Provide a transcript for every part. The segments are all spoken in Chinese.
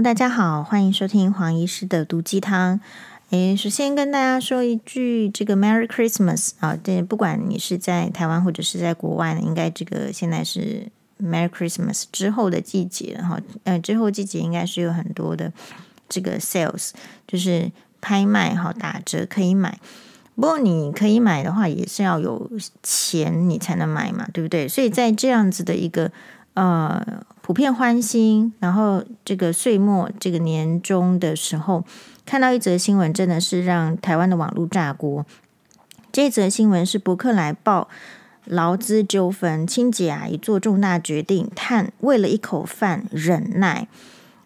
大家好，欢迎收听黄医师的毒鸡汤。诶，首先跟大家说一句，这个 Merry Christmas 啊，这，不管你是在台湾或者是在国外，应该这个现在是 Merry Christmas 之后的季节哈，呃，之后季节应该是有很多的这个 sales，就是拍卖哈，打折可以买。不过你可以买的话，也是要有钱你才能买嘛，对不对？所以在这样子的一个呃。普遍欢欣，然后这个岁末这个年终的时候，看到一则新闻，真的是让台湾的网络炸锅。这则新闻是博客来报劳资纠纷，清洁阿姨做重大决定，叹为了一口饭忍耐。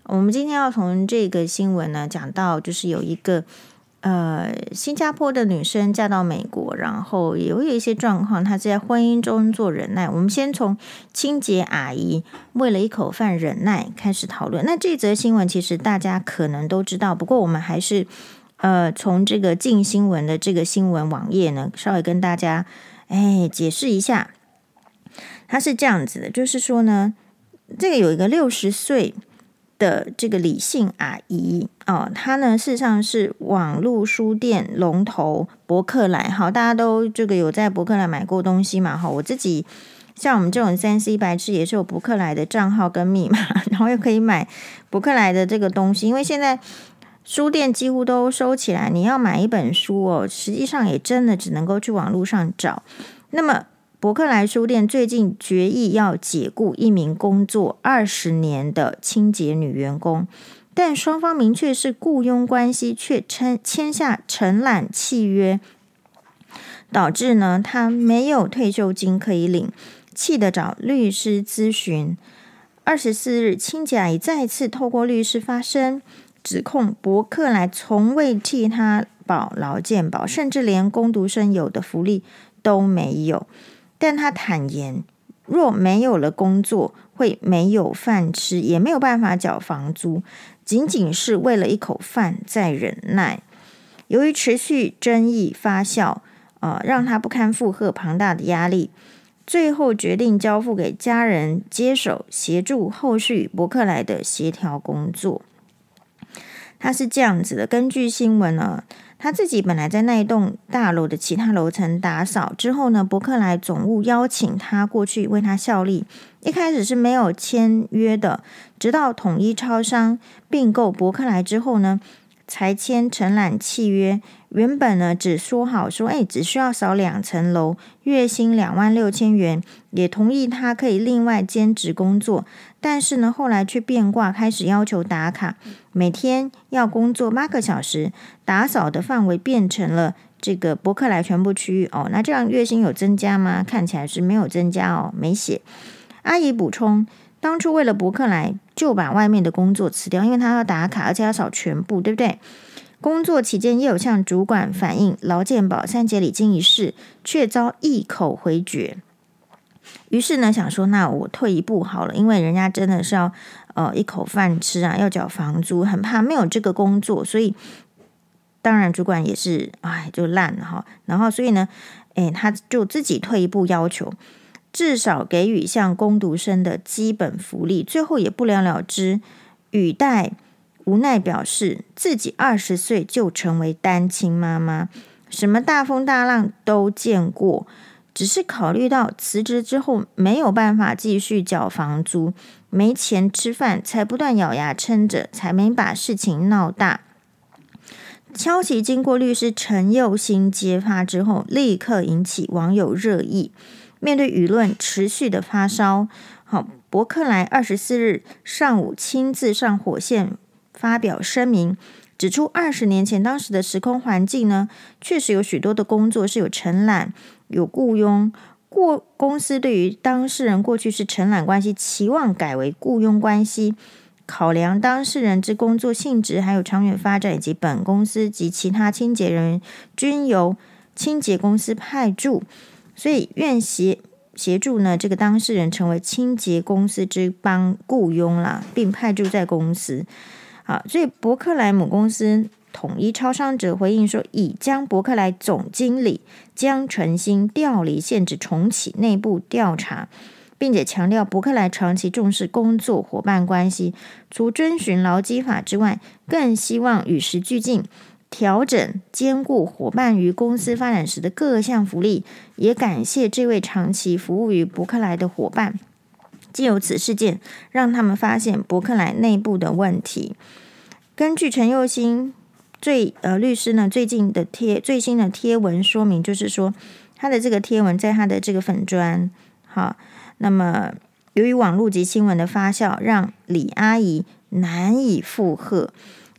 我们今天要从这个新闻呢讲到，就是有一个。呃，新加坡的女生嫁到美国，然后也会有一些状况，她是在婚姻中做忍耐。我们先从清洁阿姨为了一口饭忍耐开始讨论。那这则新闻其实大家可能都知道，不过我们还是呃从这个镜新闻的这个新闻网页呢，稍微跟大家哎解释一下。它是这样子的，就是说呢，这个有一个六十岁。的这个李姓阿姨哦，她呢事实上是网络书店龙头博客来，好，大家都这个有在博客来买过东西嘛？哈，我自己像我们这种三 C 白痴也是有博客来的账号跟密码，然后又可以买博客来的这个东西，因为现在书店几乎都收起来，你要买一本书哦，实际上也真的只能够去网络上找，那么。博客来书店最近决议要解雇一名工作二十年的清洁女员工，但双方明确是雇佣关系，却签签下承揽契约，导致呢她没有退休金可以领，气得找律师咨询。二十四日，清洁阿姨再次透过律师发声，指控博客来从未替她保劳健保，甚至连工读生有的福利都没有。但他坦言，若没有了工作，会没有饭吃，也没有办法缴房租，仅仅是为了一口饭在忍耐。由于持续争议发酵，呃，让他不堪负荷庞大的压力，最后决定交付给家人接手，协助后续博客来的协调工作。他是这样子的，根据新闻呢。他自己本来在那一栋大楼的其他楼层打扫，之后呢，博客来总务邀请他过去为他效力。一开始是没有签约的，直到统一超商并购博客来之后呢，才签承揽契约。原本呢，只说好说，哎，只需要扫两层楼，月薪两万六千元，也同意他可以另外兼职工作。但是呢，后来却变卦，开始要求打卡，每天要工作八个小时，打扫的范围变成了这个博客来全部区域。哦，那这样月薪有增加吗？看起来是没有增加哦，没写。阿姨补充，当初为了博客来，就把外面的工作辞掉，因为他要打卡，而且要扫全部，对不对？工作期间也有向主管反映劳健保三节礼金一事，却遭一口回绝。于是呢，想说那我退一步好了，因为人家真的是要呃一口饭吃啊，要缴房租，很怕没有这个工作，所以当然主管也是哎就烂了哈。然后所以呢，哎他就自己退一步，要求至少给予像工读生的基本福利，最后也不了了之，语带。无奈表示自己二十岁就成为单亲妈妈，什么大风大浪都见过，只是考虑到辞职之后没有办法继续缴房租，没钱吃饭，才不断咬牙撑着，才没把事情闹大。消息经过律师陈佑兴揭发之后，立刻引起网友热议。面对舆论持续的发烧，好，伯克莱二十四日上午亲自上火线。发表声明，指出二十年前当时的时空环境呢，确实有许多的工作是有承揽、有雇佣。过公司对于当事人过去是承揽关系，期望改为雇佣关系，考量当事人之工作性质，还有长远发展，以及本公司及其他清洁人员均由清洁公司派驻，所以愿协协助呢这个当事人成为清洁公司之帮雇佣啦，并派驻在公司。好，所以伯克莱母公司统一超商则回应说，已将伯克莱总经理江纯兴调离现职，重启内部调查。并且强调伯克莱长期重视工作伙伴关系，除遵循劳基法之外，更希望与时俱进，调整兼顾伙伴与公司发展时的各项福利。也感谢这位长期服务于伯克莱的伙伴，借由此事件，让他们发现伯克莱内部的问题。根据陈佑兴最呃律师呢最近的贴最新的贴文说明，就是说他的这个贴文在他的这个粉砖，好。那么，由于网络及新闻的发酵，让李阿姨难以负荷。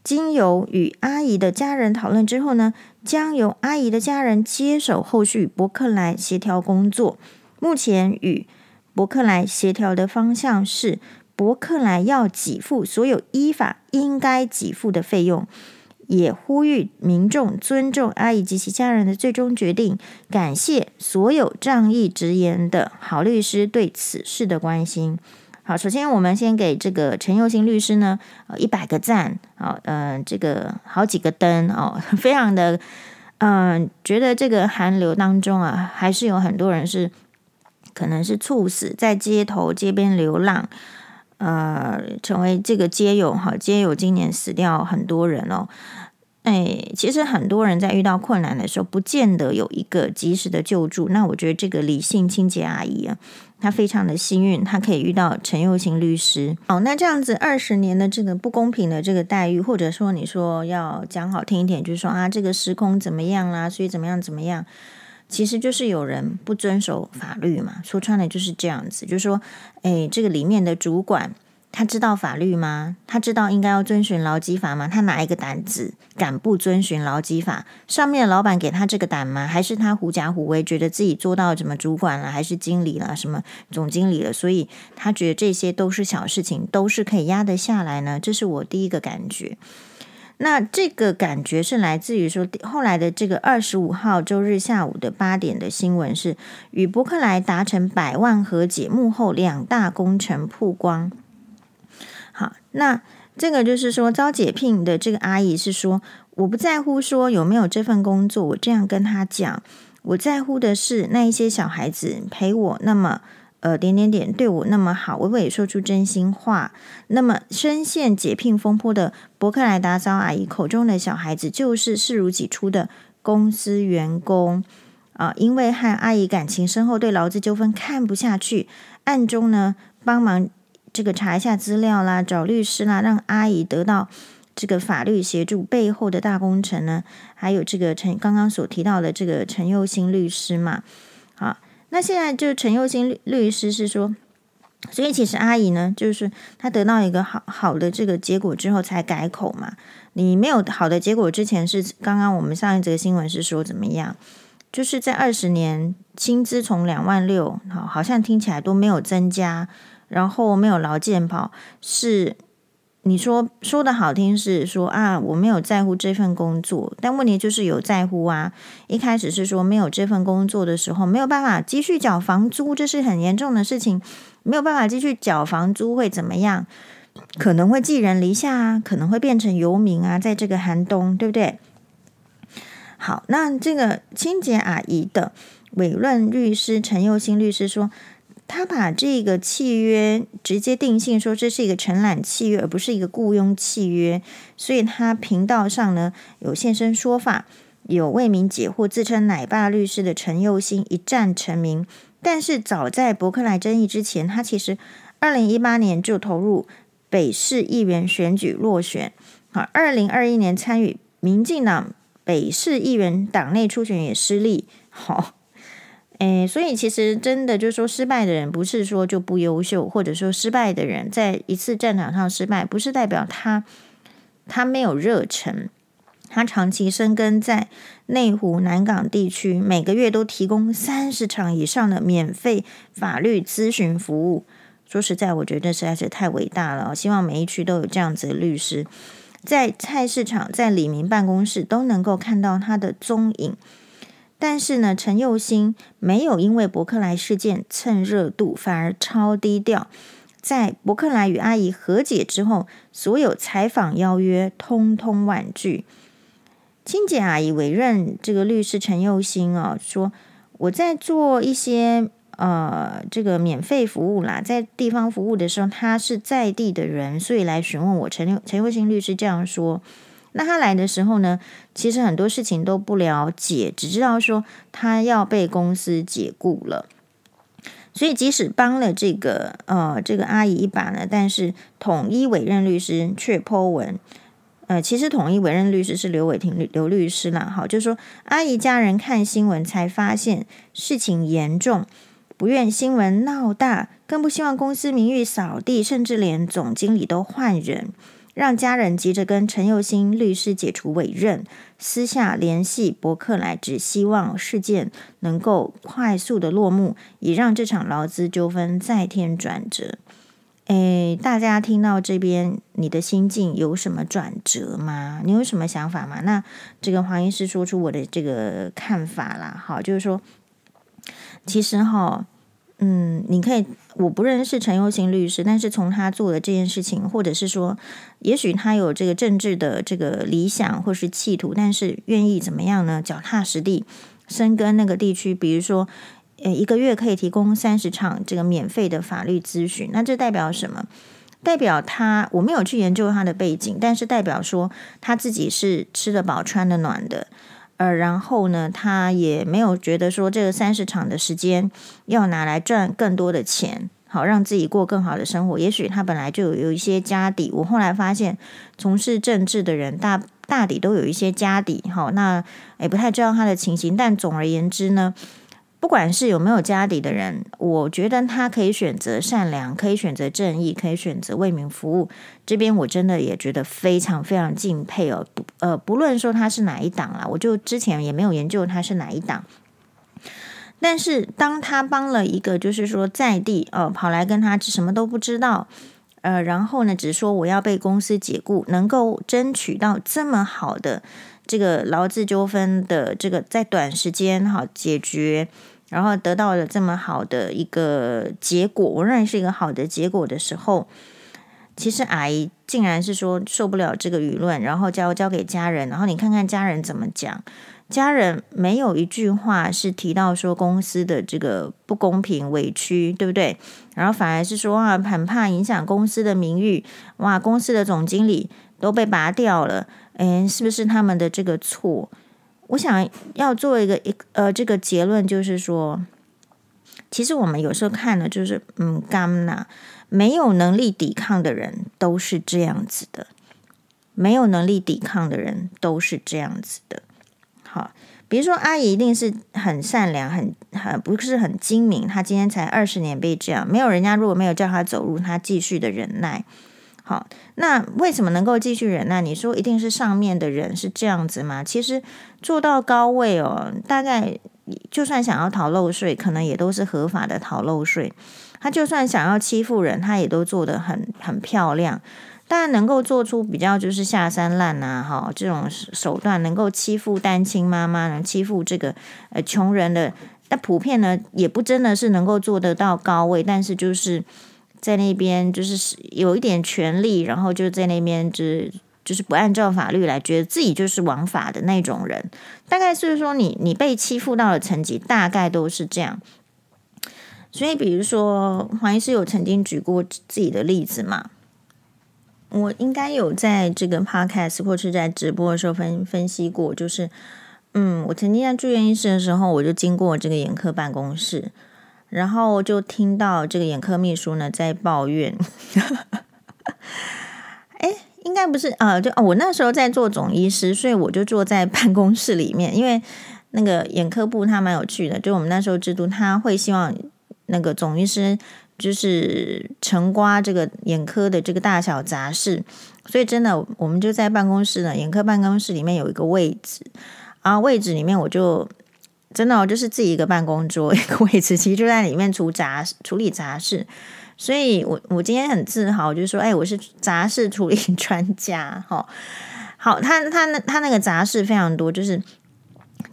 经由与阿姨的家人讨论之后呢，将由阿姨的家人接手后续伯克莱协调工作。目前与伯克莱协调的方向是，伯克莱要给付所有依法应该给付的费用。也呼吁民众尊重阿姨及其家人的最终决定。感谢所有仗义直言的好律师对此事的关心。好，首先我们先给这个陈佑兴律师呢，呃，一百个赞。好，嗯，这个好几个灯哦，非常的，嗯，觉得这个寒流当中啊，还是有很多人是可能是猝死在街头街边流浪。呃，成为这个街友哈，街友今年死掉很多人哦。哎，其实很多人在遇到困难的时候，不见得有一个及时的救助。那我觉得这个李姓清洁阿姨啊，她非常的幸运，她可以遇到陈佑兴律师。哦，那这样子二十年的这个不公平的这个待遇，或者说你说要讲好听一点，就是说啊，这个时空怎么样啦，所以怎么样怎么样。其实就是有人不遵守法律嘛，说穿了就是这样子。就是说，哎，这个里面的主管他知道法律吗？他知道应该要遵循劳基法吗？他哪一个胆子敢不遵循劳基法？上面的老板给他这个胆吗？还是他狐假虎威，觉得自己做到什么主管了，还是经理了，什么总经理了？所以他觉得这些都是小事情，都是可以压得下来呢？这是我第一个感觉。那这个感觉是来自于说，后来的这个二十五号周日下午的八点的新闻是，与伯克莱达成百万和解，幕后两大工程曝光。好，那这个就是说遭解聘的这个阿姨是说，我不在乎说有没有这份工作，我这样跟他讲，我在乎的是那一些小孩子陪我那么。呃，点点点对我那么好，我也说出真心话。那么深陷解聘风波的伯克莱达遭阿姨口中的小孩子，就是视如己出的公司员工啊、因为和阿姨感情深厚，对劳资纠纷看不下去，暗中呢帮忙这个查一下资料啦，找律师啦，让阿姨得到这个法律协助。背后的大功臣呢，还有这个陈刚刚所提到的这个陈佑兴律师嘛，好。那现在就陈佑兴律律师是说，所以其实阿姨呢，就是她得到一个好好的这个结果之后才改口嘛。你没有好的结果之前是刚刚我们上一则新闻是说怎么样？就是在二十年薪资从两万六，好，好像听起来都没有增加，然后没有劳健保是。你说说的好听是说啊，我没有在乎这份工作，但问题就是有在乎啊。一开始是说没有这份工作的时候，没有办法继续缴房租，这是很严重的事情。没有办法继续缴房租会怎么样？可能会寄人篱下啊，可能会变成游民啊，在这个寒冬，对不对？好，那这个清洁阿姨的委任律师陈佑兴律师说。他把这个契约直接定性说，这是一个承揽契约，而不是一个雇佣契约。所以他频道上呢有现身说法，有为民解惑，自称奶爸律师的陈佑兴一战成名。但是早在伯克莱争议之前，他其实二零一八年就投入北市议员选举落选，好，二零二一年参与民进党北市议员党内初选也失利，好。诶，所以其实真的就是说，失败的人不是说就不优秀，或者说失败的人在一次战场上失败，不是代表他他没有热忱。他长期深耕在内湖南港地区，每个月都提供三十场以上的免费法律咨询服务。说实在，我觉得实在是太伟大了。希望每一区都有这样子的律师，在菜市场、在李明办公室都能够看到他的踪影。但是呢，陈佑兴没有因为伯克莱事件蹭热度，反而超低调。在伯克莱与阿姨和解之后，所有采访邀约通通婉拒。清洁阿姨委任这个律师陈佑兴啊，说我在做一些呃这个免费服务啦，在地方服务的时候，他是在地的人，所以来询问我。陈陈又新律师这样说。那他来的时候呢，其实很多事情都不了解，只知道说他要被公司解雇了。所以即使帮了这个呃这个阿姨一把呢，但是统一委任律师却颇文。呃，其实统一委任律师是刘伟庭刘律师啦。好，就是说阿姨家人看新闻才发现事情严重，不愿新闻闹大，更不希望公司名誉扫地，甚至连总经理都换人，让家人急着跟陈又新律师解除委任，私下联系伯克莱，只希望事件能够快速的落幕，以让这场劳资纠纷再添转折。诶，大家听到这边，你的心境有什么转折吗？你有什么想法吗？那这个黄医师说出我的这个看法啦。好，就是说，其实哈，嗯，你可以，我不认识陈又新律师，但是从他做的这件事情，或者是说，也许他有这个政治的这个理想或是企图，但是愿意怎么样呢？脚踏实地，深耕那个地区，比如说。呃，一个月可以提供三十场这个免费的法律咨询，那这代表什么？代表他，我没有去研究他的背景，但是代表说他自己是吃得饱、穿得暖的。呃，然后呢，他也没有觉得说这个三十场的时间要拿来赚更多的钱，好让自己过更好的生活。也许他本来就有一些家底。我后来发现，从事政治的人大大抵都有一些家底。好，那也不太知道他的情形，但总而言之呢。不管是有没有家底的人，我觉得他可以选择善良，可以选择正义，可以选择为民服务。这边我真的也觉得非常非常敬佩哦。不，呃，不论说他是哪一党啦，我就之前也没有研究他是哪一党。但是当他帮了一个，就是说在地哦，跑来跟他什么都不知道，呃，然后呢，只说我要被公司解雇，能够争取到这么好的。这个劳资纠纷的这个在短时间哈解决，然后得到了这么好的一个结果，我认为是一个好的结果的时候，其实阿姨竟然是说受不了这个舆论，然后交交给家人，然后你看看家人怎么讲，家人没有一句话是提到说公司的这个不公平委屈，对不对？然后反而是说啊，很怕影响公司的名誉，哇，公司的总经理都被拔掉了。诶，是不是他们的这个错？我想要做一个一呃，这个结论就是说，其实我们有时候看的就是嗯，干呐，没有能力抵抗的人都是这样子的，没有能力抵抗的人都是这样子的。好，比如说阿姨一定是很善良，很很不是很精明，她今天才二十年被这样，没有人家如果没有叫她走路，她继续的忍耐。好，那为什么能够继续忍耐？你说一定是上面的人是这样子吗？其实做到高位哦，大概就算想要逃漏税，可能也都是合法的逃漏税。他就算想要欺负人，他也都做得很很漂亮。当然能够做出比较就是下三滥呐，哈，这种手段能够欺负单亲妈妈，能欺负这个呃穷人的，那普遍呢也不真的是能够做得到高位，但是就是。在那边就是有一点权力，然后就在那边就是就是不按照法律来，觉得自己就是王法的那种人。大概是说你你被欺负到的层级，大概都是这样。所以，比如说黄医师有曾经举过自己的例子嘛？我应该有在这个 podcast 或是在直播的时候分分析过，就是嗯，我曾经在住院医师的时候，我就经过这个眼科办公室。然后就听到这个眼科秘书呢在抱怨，哎，应该不是啊，就哦，我那时候在做总医师，所以我就坐在办公室里面，因为那个眼科部他蛮有趣的，就我们那时候制度，他会希望那个总医师就是承刮这个眼科的这个大小杂事，所以真的我们就在办公室呢，眼科办公室里面有一个位置，然后位置里面我就。真的哦，就是自己一个办公桌 一个位置，其实就在里面处杂处理杂事，所以我我今天很自豪，就是说，哎，我是杂事处理专家，哈，好，他他那他那个杂事非常多，就是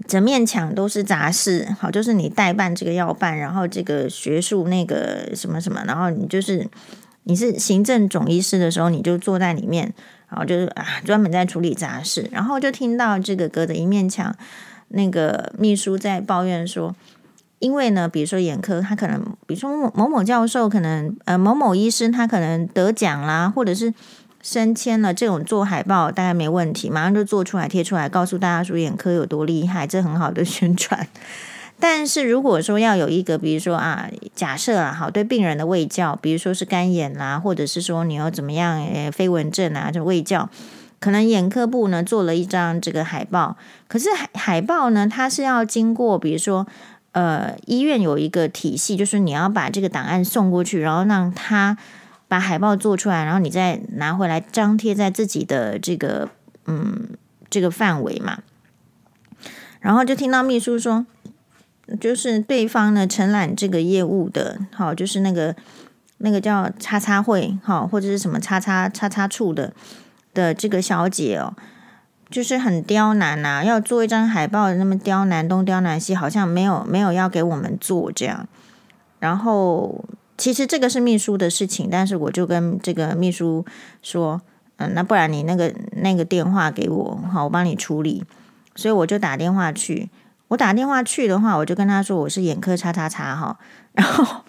整面墙都是杂事，好，就是你代办这个要办，然后这个学术那个什么什么，然后你就是你是行政总医师的时候，你就坐在里面，然后就是啊专门在处理杂事，然后就听到这个隔着一面墙。那个秘书在抱怨说：“因为呢，比如说眼科，他可能，比如说某某教授，可能呃某某医生，他可能得奖啦，或者是升迁了，这种做海报大概没问题，马上就做出来贴出来，告诉大家说眼科有多厉害，这很好的宣传。但是如果说要有一个，比如说啊，假设啊，好，对病人的卫教，比如说是干眼啦，或者是说你要怎么样，呃，飞蚊症啊，就卫教。可能眼科部呢做了一张这个海报，可是海海报呢，它是要经过，比如说，呃，医院有一个体系，就是你要把这个档案送过去，然后让他把海报做出来，然后你再拿回来张贴在自己的这个嗯这个范围嘛。然后就听到秘书说，就是对方呢承揽这个业务的，好，就是那个那个叫叉叉会，好，或者是什么叉叉叉叉处的。的这个小姐哦，就是很刁难呐、啊，要做一张海报，那么刁难东刁难西，好像没有没有要给我们做这样。然后其实这个是秘书的事情，但是我就跟这个秘书说，嗯，那不然你那个那个电话给我，好，我帮你处理。所以我就打电话去，我打电话去的话，我就跟他说我是眼科叉叉叉哈，然后。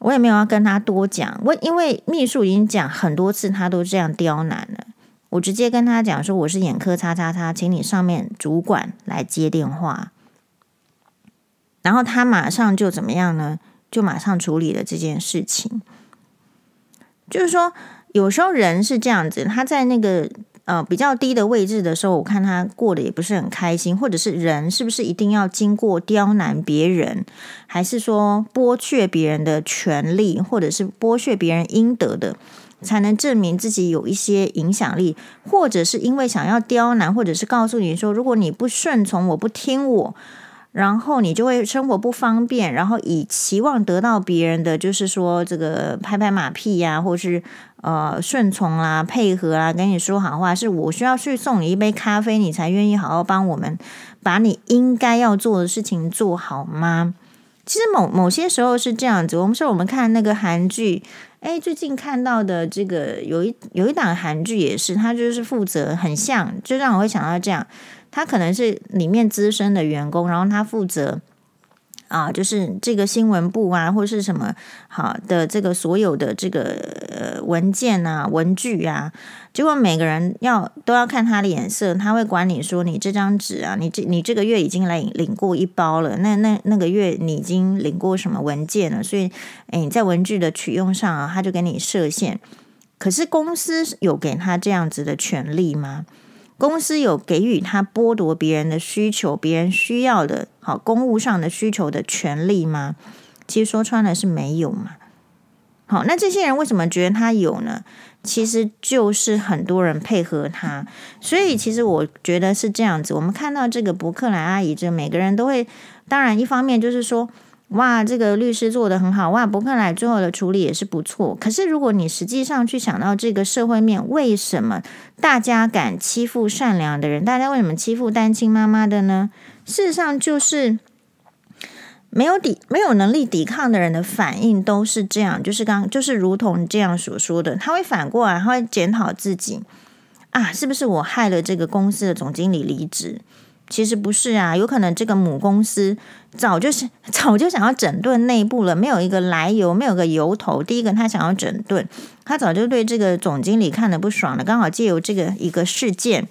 我也没有要跟他多讲，我因为秘书已经讲很多次，他都这样刁难了。我直接跟他讲说，我是眼科叉叉叉，请你上面主管来接电话。然后他马上就怎么样呢？就马上处理了这件事情。就是说，有时候人是这样子，他在那个。呃，比较低的位置的时候，我看他过得也不是很开心，或者是人是不是一定要经过刁难别人，还是说剥削别人的权利，或者是剥削别人应得的，才能证明自己有一些影响力，或者是因为想要刁难，或者是告诉你说，如果你不顺从我，不听我。然后你就会生活不方便，然后以期望得到别人的，就是说这个拍拍马屁呀、啊，或是呃顺从啦、配合啊，跟你说好话，是我需要去送你一杯咖啡，你才愿意好好帮我们把你应该要做的事情做好吗？其实某某些时候是这样子。我们说我们看那个韩剧，哎，最近看到的这个有一有一档韩剧也是，他就是负责很像，就让我会想到这样。他可能是里面资深的员工，然后他负责啊，就是这个新闻部啊，或是什么好的这个所有的这个呃文件啊、文具啊，结果每个人要都要看他的眼色，他会管你说，你这张纸啊，你这你这个月已经来领，领过一包了，那那那个月你已经领过什么文件了，所以哎你在文具的取用上啊，他就给你设限。可是公司有给他这样子的权利吗？公司有给予他剥夺别人的需求、别人需要的好公务上的需求的权利吗？其实说穿了是没有嘛。好，那这些人为什么觉得他有呢？其实就是很多人配合他，所以其实我觉得是这样子。我们看到这个博客来阿姨，这每个人都会，当然一方面就是说。哇，这个律师做的很好。哇，博客来最后的处理也是不错。可是，如果你实际上去想到这个社会面，为什么大家敢欺负善良的人？大家为什么欺负单亲妈妈的呢？事实上，就是没有抵、没有能力抵抗的人的反应都是这样。就是刚，就是如同这样所说的，他会反过来，他会检讨自己啊，是不是我害了这个公司的总经理离职？其实不是啊，有可能这个母公司早就是 早就想要整顿内部了，没有一个来由，没有个由头。第一个，他想要整顿，他早就对这个总经理看得不爽了，刚好借由这个一个事件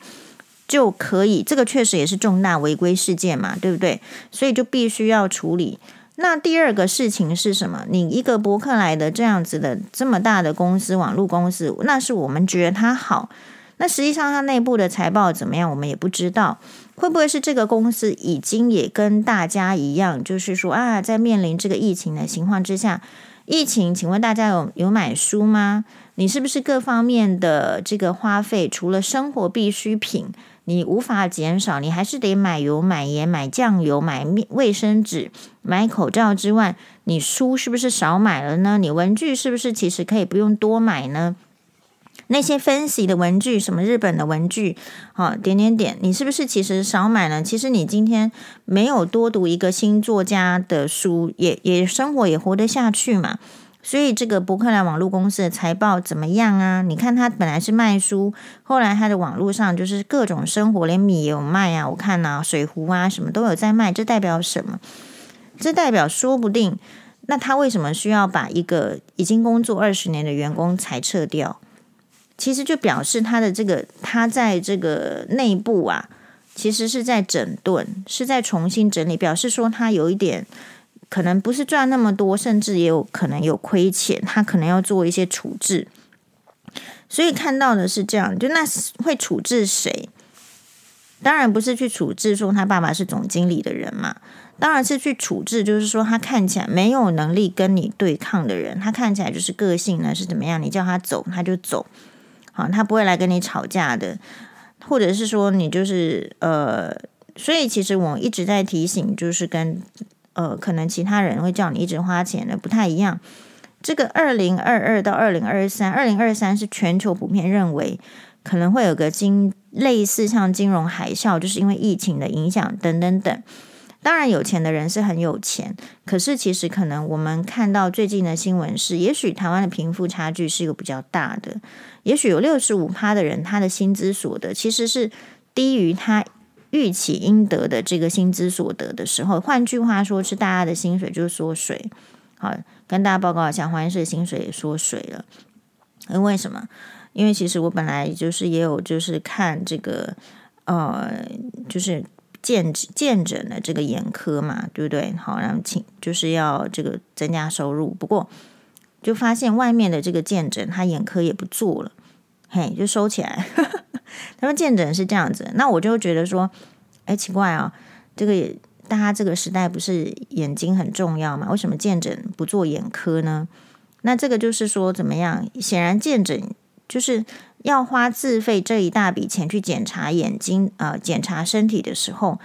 就可以，这个确实也是重大违规事件嘛，对不对？所以就必须要处理。那第二个事情是什么？你一个博客来的这样子的这么大的公司，网络公司，那是我们觉得它好。那实际上，它内部的财报怎么样，我们也不知道。会不会是这个公司已经也跟大家一样，就是说啊，在面临这个疫情的情况之下，疫情，请问大家有有买书吗？你是不是各方面的这个花费，除了生活必需品，你无法减少，你还是得买油、买盐、买酱油、买面卫生纸、买口罩之外，你书是不是少买了呢？你文具是不是其实可以不用多买呢？那些分析的文具，什么日本的文具，好，点点点，你是不是其实少买了？其实你今天没有多读一个新作家的书，也也生活也活得下去嘛。所以这个博客来网络公司的财报怎么样啊？你看他本来是卖书，后来他的网络上就是各种生活，连米也有卖啊，我看呐、啊，水壶啊什么都有在卖，这代表什么？这代表说不定，那他为什么需要把一个已经工作二十年的员工裁撤掉？其实就表示他的这个他在这个内部啊，其实是在整顿，是在重新整理，表示说他有一点可能不是赚那么多，甚至也有可能有亏钱，他可能要做一些处置。所以看到的是这样，就那会处置谁？当然不是去处置说他爸爸是总经理的人嘛，当然是去处置，就是说他看起来没有能力跟你对抗的人，他看起来就是个性呢是怎么样，你叫他走他就走，啊，他不会来跟你吵架的，或者是说你就是呃，所以其实我一直在提醒，就是跟呃可能其他人会叫你一直花钱的不太一样。这个二零二二到二零二三，二零二三是全球普遍认为。可能会有个金类似像金融海啸，就是因为疫情的影响等等等。当然，有钱的人是很有钱，可是其实可能我们看到最近的新闻是，也许台湾的贫富差距是一个比较大的，也许有六十五趴的人，他的薪资所得其实是低于他预期应得的这个薪资所得的时候。换句话说，是大家的薪水就是缩水。好，跟大家报告一下，黄医师的薪水也缩水了，因为什么？因为其实我本来就是也有就是看这个呃，就是见见诊的这个眼科嘛，对不对？好，然后请就是要这个增加收入，不过就发现外面的这个见诊，他眼科也不做了，嘿，就收起来。他说见诊是这样子，那我就觉得说，哎，奇怪啊，这个大家这个时代不是眼睛很重要吗？为什么见诊不做眼科呢？那这个就是说怎么样？显然见诊。就是要花自费这一大笔钱去检查眼睛，呃，检查身体的时候，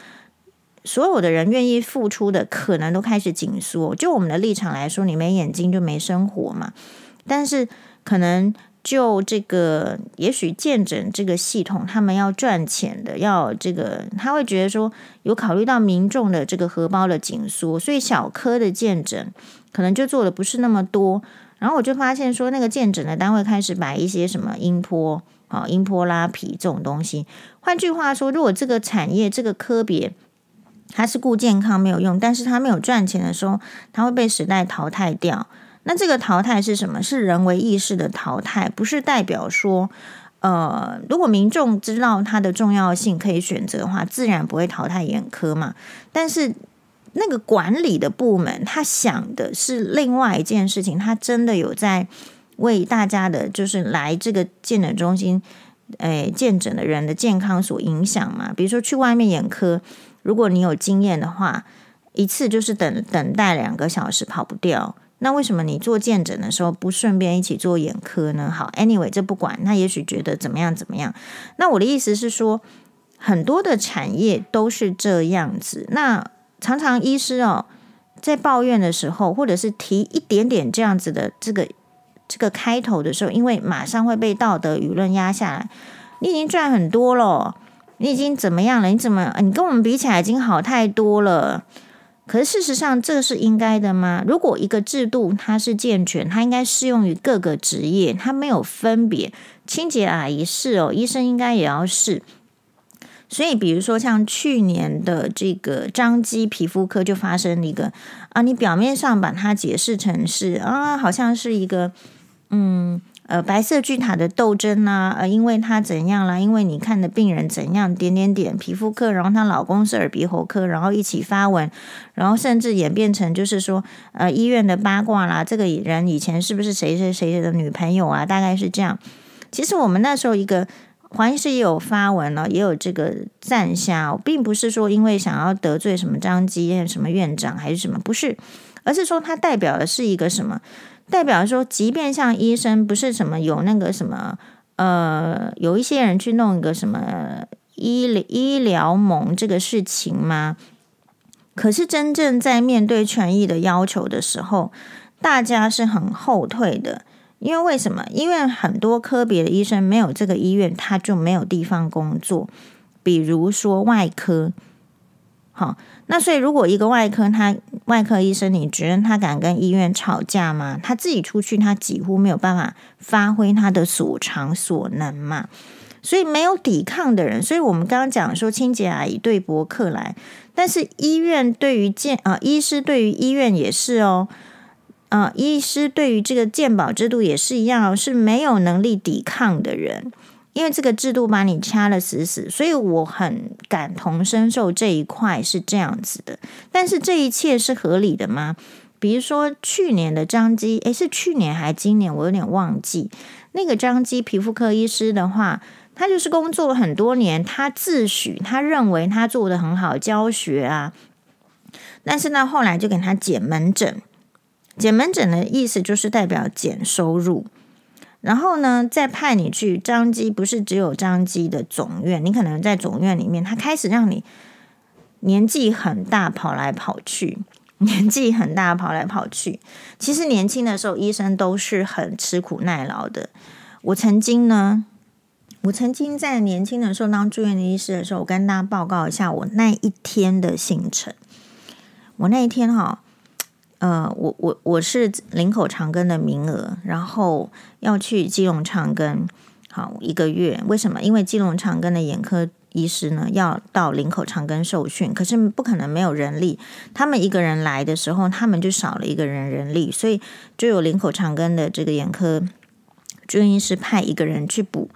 所有的人愿意付出的可能都开始紧缩。就我们的立场来说，你没眼睛就没生活嘛。但是可能就这个，也许见诊这个系统，他们要赚钱的，要这个，他会觉得说有考虑到民众的这个荷包的紧缩，所以小科的见诊可能就做的不是那么多。然后我就发现说，那个见诊的单位开始摆一些什么音波啊、音波拉皮这种东西。换句话说，如果这个产业、这个科别它是顾健康没有用，但是它没有赚钱的时候，它会被时代淘汰掉。那这个淘汰是什么？是人为意识的淘汰，不是代表说，呃，如果民众知道它的重要性，可以选择的话，自然不会淘汰眼科嘛。但是。那个管理的部门，他想的是另外一件事情，他真的有在为大家的，就是来这个健诊中心，诶，健诊的人的健康所影响嘛？比如说去外面眼科，如果你有经验的话，一次就是等等待两个小时，跑不掉。那为什么你做健诊的时候不顺便一起做眼科呢？好，anyway，这不管，他也许觉得怎么样怎么样。那我的意思是说，很多的产业都是这样子。那常常医师哦，在抱怨的时候，或者是提一点点这样子的这个这个开头的时候，因为马上会被道德舆论压下来。你已经赚很多了，你已经怎么样了？你怎么你跟我们比起来已经好太多了？可是事实上，这是应该的吗？如果一个制度它是健全，它应该适用于各个职业，它没有分别。清洁阿姨是哦，医生应该也要是。所以，比如说像去年的这个张基皮肤科就发生了一个啊，你表面上把它解释成是啊，好像是一个嗯呃白色巨塔的斗争呐，呃，因为他怎样啦，因为你看的病人怎样点点点皮肤科，然后她老公是耳鼻喉科，然后一起发文，然后甚至演变成就是说呃医院的八卦啦，这个人以前是不是谁谁谁的女朋友啊？大概是这样。其实我们那时候一个。黄医师也有发文了，也有这个赞下，并不是说因为想要得罪什么张基什么院长还是什么，不是，而是说它代表的是一个什么？代表说，即便像医生，不是什么有那个什么，呃，有一些人去弄一个什么医医疗盟这个事情吗？可是真正在面对权益的要求的时候，大家是很后退的。因为为什么？因为很多科别的医生没有这个医院，他就没有地方工作。比如说外科，好，那所以如果一个外科他外科医生，你觉得他敢跟医院吵架吗？他自己出去，他几乎没有办法发挥他的所长所能嘛。所以没有抵抗的人，所以我们刚刚讲说清洁阿姨对博客来，但是医院对于健啊，医师对于医院也是哦，啊，医师对于这个健保制度也是一样，是没有能力抵抗的人。因为这个制度把你掐得死死，所以我很感同身受这一块是这样子的。但是这一切是合理的吗？比如说去年的张基，诶，是去年还今年？我有点忘记。那个张基皮肤科医师的话，他就是工作了很多年，他自诩他认为他做得很好，教学啊。但是呢，后来就给他减门诊，减门诊的意思就是代表减收入。然后呢，再派你去彰基，不是只有彰基的总院，你可能在总院里面，他开始让你年纪很大跑来跑去，年纪很大跑来跑去。其实年轻的时候，医生都是很吃苦耐劳的。我曾经呢，我曾经在年轻的时候当住院的医师的时候，我跟大家报告一下我那一天的行程。我那一天哈。呃，我我我是林口长庚的名额，然后要去基隆长庚，好一个月。为什么？因为基隆长庚的眼科医师呢要到林口长庚受训，可是不可能没有人力。他们一个人来的时候，他们就少了一个人人力，所以就有林口长庚的这个眼科住院医师派一个人去补。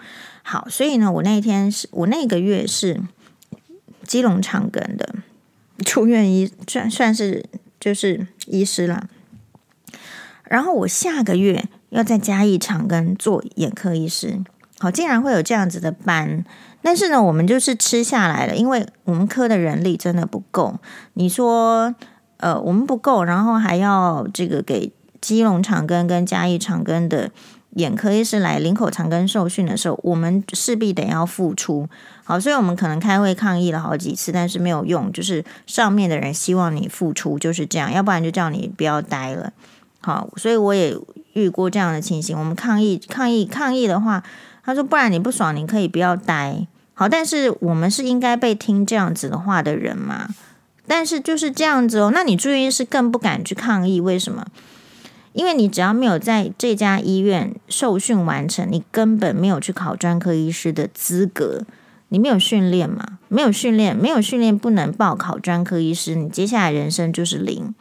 好，所以呢，我那一天是我那个月是基隆长庚的住院医，算算是。就是医师啦，然后我下个月要在嘉义长庚做眼科医师，好，竟然会有这样子的班，但是呢，我们就是吃下来了，因为我们科的人力真的不够。你说，呃，我们不够，然后还要这个给基隆长庚跟嘉义长庚的。眼科医师来林口长庚受训的时候，我们势必得要付出。好，所以我们可能开会抗议了好几次，但是没有用，就是上面的人希望你付出，就是这样，要不然就叫你不要待了。好，所以我也遇过这样的情形。我们抗议、抗议、抗议的话，他说不然你不爽，你可以不要待。好，但是我们是应该被听这样子的话的人嘛？但是就是这样子哦，那你住院医师更不敢去抗议，为什么？因为你只要没有在这家医院受训完成，你根本没有去考专科医师的资格。你没有训练嘛？没有训练，没有训练不能报考专科医师，你接下来人生就是零，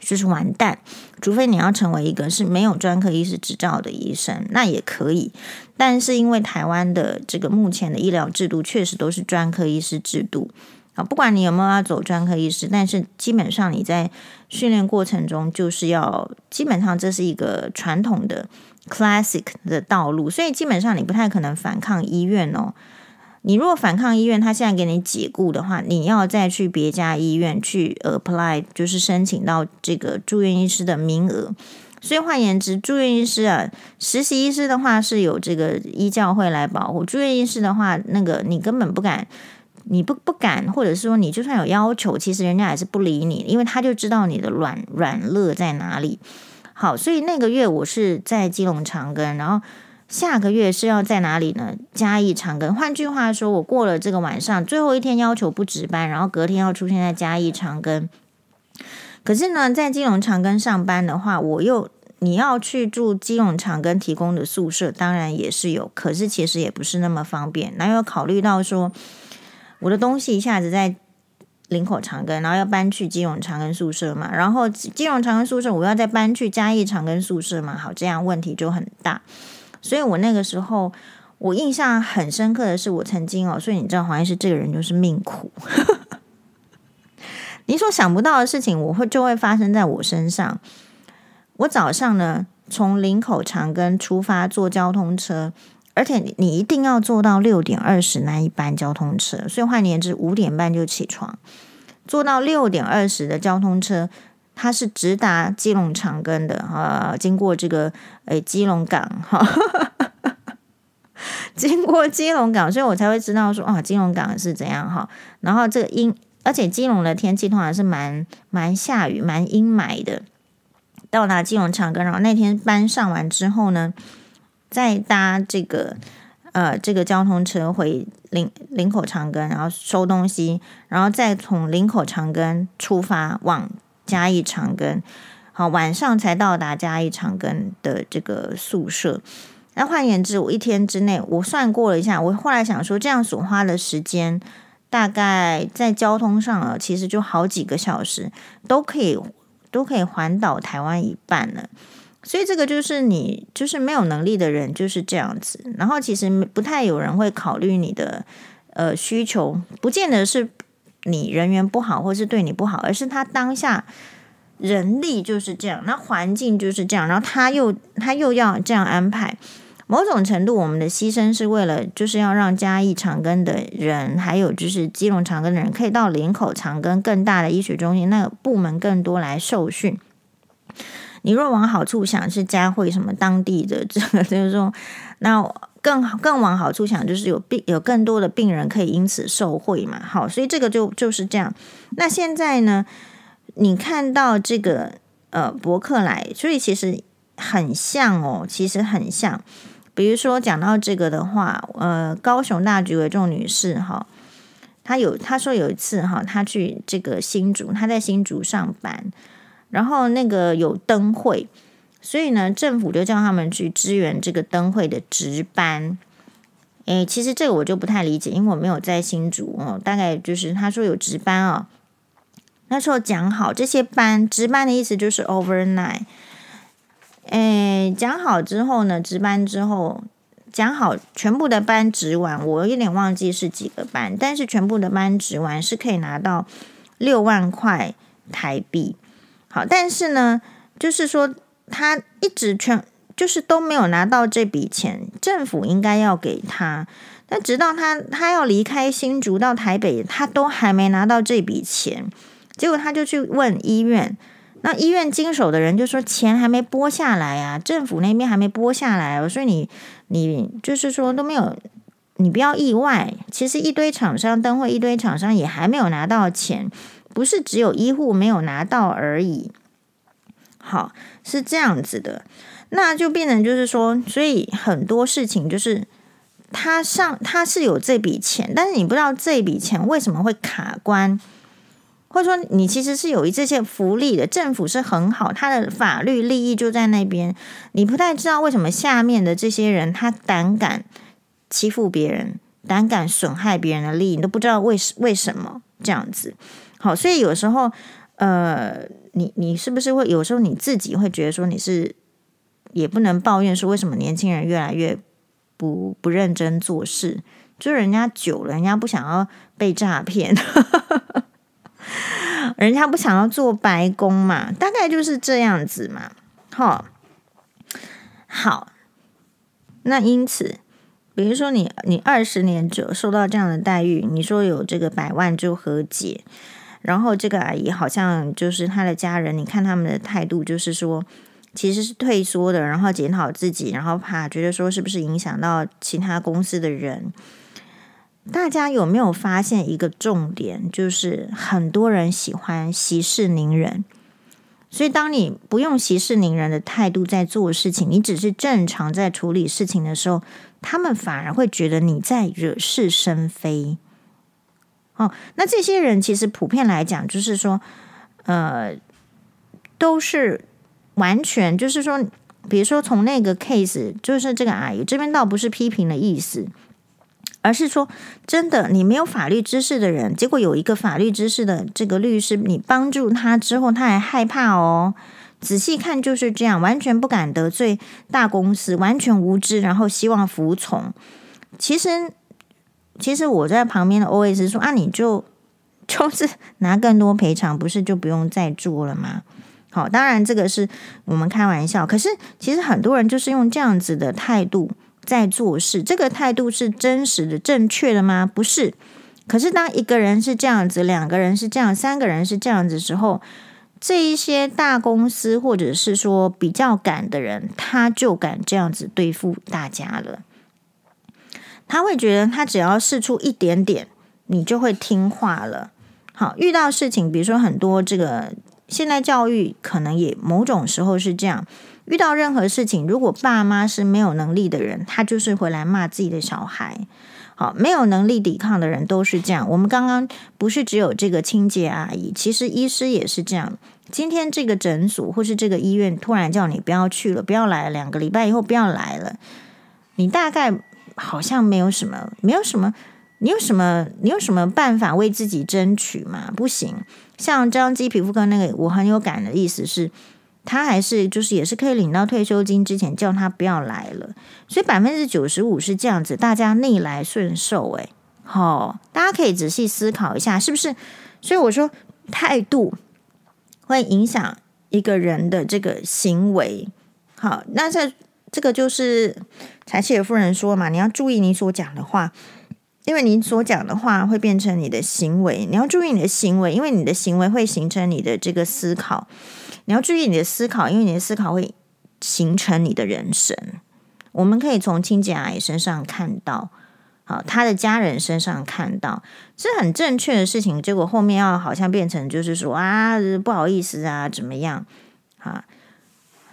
就是完蛋。除非你要成为一个是没有专科医师执照的医生，那也可以。但是因为台湾的这个目前的医疗制度确实都是专科医师制度。啊，不管你有没有要走专科医师，但是基本上你在训练过程中就是要，基本上这是一个传统的 classic 的道路，所以基本上你不太可能反抗医院哦。你如果反抗医院，他现在给你解雇的话，你要再去别家医院去 apply，就是申请到这个住院医师的名额。所以换言之，住院医师啊，实习医师的话是有这个医教会来保护，住院医师的话，那个你根本不敢。你不不敢，或者说你就算有要求，其实人家也是不理你，因为他就知道你的软软肋在哪里。好，所以那个月我是在基隆长庚，然后下个月是要在哪里呢？嘉义长庚。换句话说，我过了这个晚上最后一天要求不值班，然后隔天要出现在嘉义长庚。可是呢，在基隆长庚上班的话，我又你要去住基隆长庚提供的宿舍，当然也是有，可是其实也不是那么方便。那又考虑到说。我的东西一下子在林口长庚，然后要搬去基隆长庚宿舍嘛，然后基隆长庚宿舍我要再搬去嘉义长庚宿舍嘛，好，这样问题就很大。所以我那个时候我印象很深刻的是，我曾经哦，所以你知道黄医师这个人就是命苦，你所想不到的事情，我会就会发生在我身上。我早上呢，从林口长庚出发坐交通车。而且你你一定要坐到六点二十那一班交通车，所以换言之，五点半就起床，坐到六点二十的交通车，它是直达基隆长庚的啊，经过这个诶基隆港哈，经过基隆港，所以我才会知道说啊，基隆港是怎样哈。然后这个阴，而且基隆的天气通常是蛮蛮下雨、蛮阴霾的。到达基隆长庚，然后那天班上完之后呢，再搭这个呃这个交通车回林林口长庚，然后收东西，然后再从林口长庚出发往嘉义长庚，好，晚上才到达嘉义长庚的这个宿舍。那换言之，我一天之内我算过了一下，我后来想说，这样所花的时间大概在交通上啊，其实就好几个小时，都可以都可以环岛台湾一半了。所以这个就是你就是没有能力的人就是这样子。然后其实不太有人会考虑你的呃需求，不见得是你人缘不好或是对你不好，而是他当下人力就是这样，那环境就是这样，然后他又他又要这样安排。某种程度，我们的牺牲是为了，就是要让嘉义长庚的人，还有就是基隆长庚的人，可以到林口长庚更大的医学中心那个部门更多来受训。你若往好处想，是加惠什么当地的这个，就是说，那更更往好处想，就是有病有更多的病人可以因此受惠嘛。好，所以这个就就是这样。那现在呢，你看到这个呃博客来，所以其实很像哦，其实很像。比如说讲到这个的话，呃，高雄大橘为重女士哈，她有她说有一次哈，她去这个新竹，她在新竹上班，然后那个有灯会，所以呢，政府就叫他们去支援这个灯会的值班。诶，其实这个我就不太理解，因为我没有在新竹哦，大概就是他说有值班哦，那时候讲好这些班值班的意思就是 overnight。诶，讲好之后呢，值班之后讲好全部的班值完，我有点忘记是几个班，但是全部的班值完是可以拿到六万块台币。好，但是呢，就是说他一直全就是都没有拿到这笔钱，政府应该要给他，但直到他他要离开新竹到台北，他都还没拿到这笔钱，结果他就去问医院。那医院经手的人就说钱还没拨下来啊，政府那边还没拨下来哦，所以你你就是说都没有，你不要意外。其实一堆厂商灯会，一堆厂商也还没有拿到钱，不是只有医护没有拿到而已。好，是这样子的，那就变成就是说，所以很多事情就是他上他是有这笔钱，但是你不知道这笔钱为什么会卡关。或者说，你其实是有一这些福利的，政府是很好，他的法律利益就在那边。你不太知道为什么下面的这些人他胆敢欺负别人，胆敢损害别人的利益，你都不知道为为什么这样子。好，所以有时候，呃，你你是不是会有时候你自己会觉得说你是也不能抱怨说为什么年轻人越来越不不认真做事，就是人家久了，人家不想要被诈骗。人家不想要做白工嘛，大概就是这样子嘛。好，好，那因此，比如说你你二十年就受到这样的待遇，你说有这个百万就和解，然后这个阿姨好像就是他的家人，你看他们的态度就是说其实是退缩的，然后检讨自己，然后怕觉得说是不是影响到其他公司的人。大家有没有发现一个重点？就是很多人喜欢息事宁人，所以当你不用息事宁人的态度在做事情，你只是正常在处理事情的时候，他们反而会觉得你在惹是生非。哦，那这些人其实普遍来讲，就是说，呃，都是完全就是说，比如说从那个 case，就是这个阿姨这边倒不是批评的意思。而是说，真的，你没有法律知识的人，结果有一个法律知识的这个律师，你帮助他之后，他还害怕哦。仔细看就是这样，完全不敢得罪大公司，完全无知，然后希望服从。其实，其实我在旁边的 OS 说啊，你就 就是拿更多赔偿，不是就不用再做了吗？好，当然这个是我们开玩笑，可是其实很多人就是用这样子的态度。在做事，这个态度是真实的、正确的吗？不是。可是当一个人是这样子，两个人是这样，三个人是这样子的时候，这一些大公司或者是说比较敢的人，他就敢这样子对付大家了。他会觉得他只要试出一点点，你就会听话了。好，遇到事情，比如说很多这个现代教育，可能也某种时候是这样。遇到任何事情，如果爸妈是没有能力的人，他就是回来骂自己的小孩。好，没有能力抵抗的人都是这样。我们刚刚不是只有这个清洁阿姨，其实医师也是这样。今天这个诊所或是这个医院突然叫你不要去了，不要来了，两个礼拜以后不要来了，你大概好像没有什么，没有什么，你有什么，你有什么办法为自己争取吗？不行。像张基皮肤科那个，我很有感的意思是。他还是就是也是可以领到退休金之前叫他不要来了，所以百分之九十五是这样子，大家逆来顺受，诶，好，大家可以仔细思考一下，是不是？所以我说态度会影响一个人的这个行为。好，那在这个就是柴契尔夫人说嘛，你要注意你所讲的话，因为你所讲的话会变成你的行为，你要注意你的行为，因为你的行为会形成你的这个思考。你要注意你的思考，因为你的思考会形成你的人生。我们可以从清洁阿姨身上看到，好，他的家人身上看到，是很正确的事情。结果后面要好像变成就是说啊，不好意思啊，怎么样？啊，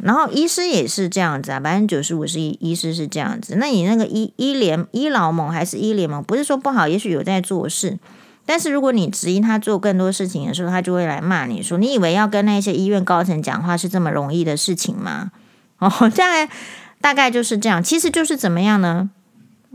然后医师也是这样子啊，百分之九十五是医医师是这样子。那你那个医医联医劳盟还是医联盟？不是说不好，也许有在做事。但是如果你质疑他做更多事情的时候，他就会来骂你说：“你以为要跟那些医院高层讲话是这么容易的事情吗？”哦，大概大概就是这样。其实就是怎么样呢？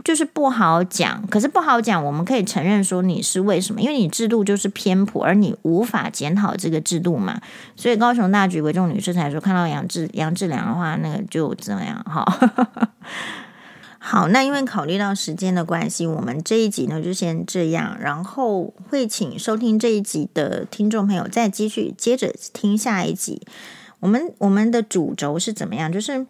就是不好讲。可是不好讲，我们可以承认说你是为什么？因为你制度就是偏颇，而你无法检讨这个制度嘛。所以高雄大举为重女士才说，看到杨志杨志良的话，那个就这样哈。好，那因为考虑到时间的关系，我们这一集呢就先这样，然后会请收听这一集的听众朋友再继续接着听下一集。我们我们的主轴是怎么样？就是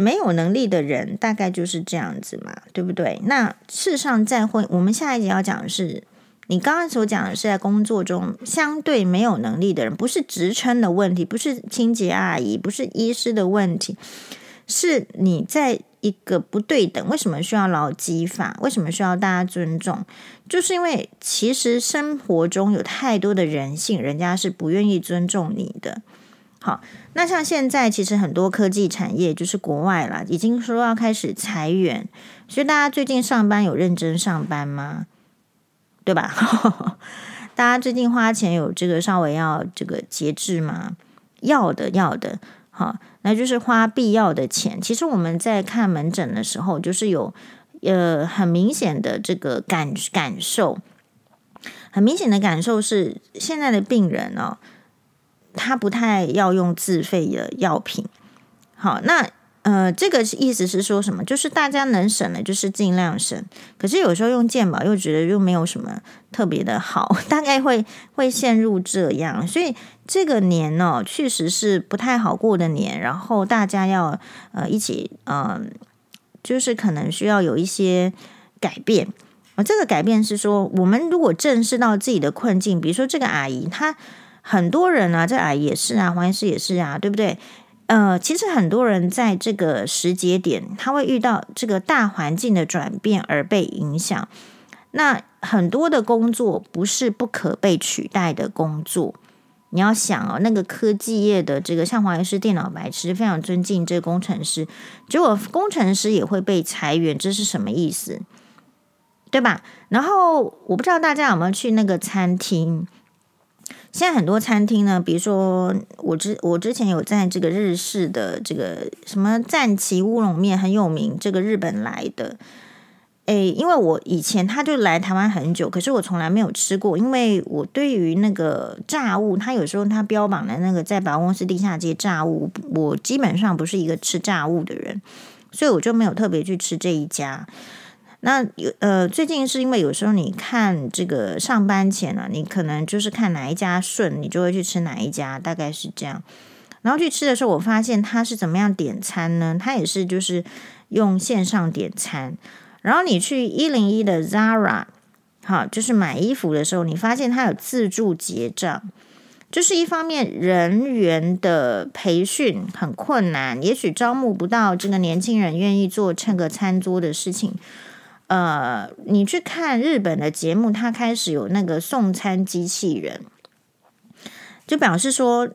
没有能力的人大概就是这样子嘛，对不对？那事实上，在婚，我们下一集要讲的是，你刚刚所讲的是在工作中相对没有能力的人，不是职称的问题，不是清洁阿姨，不是医师的问题，是你在。一个不对等，为什么需要劳基法？为什么需要大家尊重？就是因为其实生活中有太多的人性，人家是不愿意尊重你的。好，那像现在其实很多科技产业，就是国外啦，已经说要开始裁员，所以大家最近上班有认真上班吗？对吧？大家最近花钱有这个稍微要这个节制吗？要的，要的。好。那就是花必要的钱。其实我们在看门诊的时候，就是有呃很明显的这个感感受，很明显的感受是现在的病人哦，他不太要用自费的药品。好，那。呃，这个意思是说什么？就是大家能省的，就是尽量省。可是有时候用健保又觉得又没有什么特别的好，大概会会陷入这样。所以这个年呢、哦，确实是不太好过的年。然后大家要呃一起呃，就是可能需要有一些改变。这个改变是说，我们如果正视到自己的困境，比如说这个阿姨，她很多人啊，这啊也是啊，黄医师也是啊，对不对？呃，其实很多人在这个时节点，他会遇到这个大环境的转变而被影响。那很多的工作不是不可被取代的工作。你要想哦，那个科技业的这个像黄医师电脑白痴，非常尊敬这个工程师，结果工程师也会被裁员，这是什么意思？对吧？然后我不知道大家有没有去那个餐厅。现在很多餐厅呢，比如说我之我之前有在这个日式的这个什么赞岐乌龙面很有名，这个日本来的，诶，因为我以前他就来台湾很久，可是我从来没有吃过，因为我对于那个炸物，他有时候他标榜的那个在百货公司地下街炸物，我基本上不是一个吃炸物的人，所以我就没有特别去吃这一家。那有呃，最近是因为有时候你看这个上班前呢、啊，你可能就是看哪一家顺，你就会去吃哪一家，大概是这样。然后去吃的时候，我发现他是怎么样点餐呢？他也是就是用线上点餐。然后你去一零一的 Zara，好，就是买衣服的时候，你发现他有自助结账。就是一方面人员的培训很困难，也许招募不到这个年轻人愿意做蹭个餐桌的事情。呃，你去看日本的节目，他开始有那个送餐机器人，就表示说，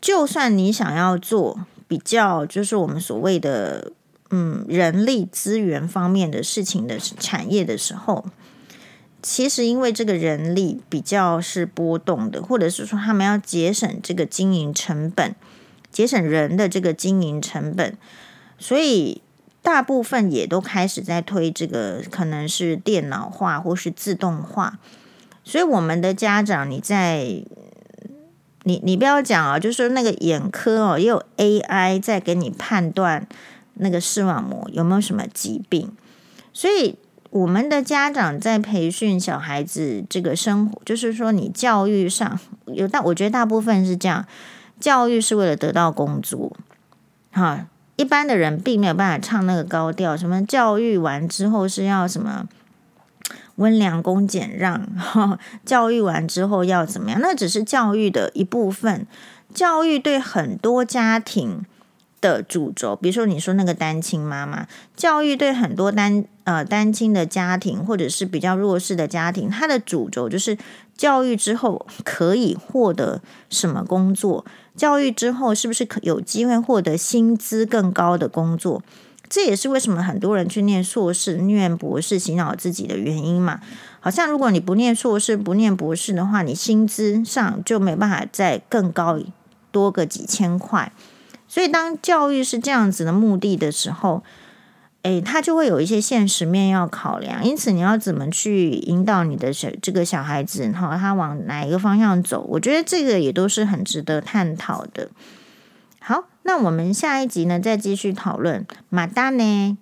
就算你想要做，比较就是我们所谓的嗯人力资源方面的事情的产业的时候，其实因为这个人力比较是波动的，或者是说他们要节省这个经营成本，节省人的这个经营成本，所以大部分也都开始在推这个可能是电脑化或是自动化。所以我们的家长，你在。你你不要讲啊，就是那个眼科哦，也有 AI 在给你判断那个视网膜有没有什么疾病。所以我们的家长在培训小孩子这个生活，就是说你教育上有大，我觉得大部分是这样，教育是为了得到工作。哈，一般的人并没有办法唱那个高调，什么教育完之后是要什么。温良恭俭让，教育完之后要怎么样？那只是教育的一部分。教育对很多家庭的主轴，比如说你说那个单亲妈妈，教育对很多单呃单亲的家庭，或者是比较弱势的家庭，它的主轴就是教育之后可以获得什么工作？教育之后是不是可有机会获得薪资更高的工作？这也是为什么很多人去念硕士、念博士洗脑自己的原因嘛。好像如果你不念硕士、不念博士的话，你薪资上就没办法再更高多个几千块。所以当教育是这样子的目的的时候，哎，他就会有一些现实面要考量。因此，你要怎么去引导你的小这个小孩子，然后，他往哪一个方向走？我觉得这个也都是很值得探讨的。好。那我们下一集呢，再继续讨论马达呢。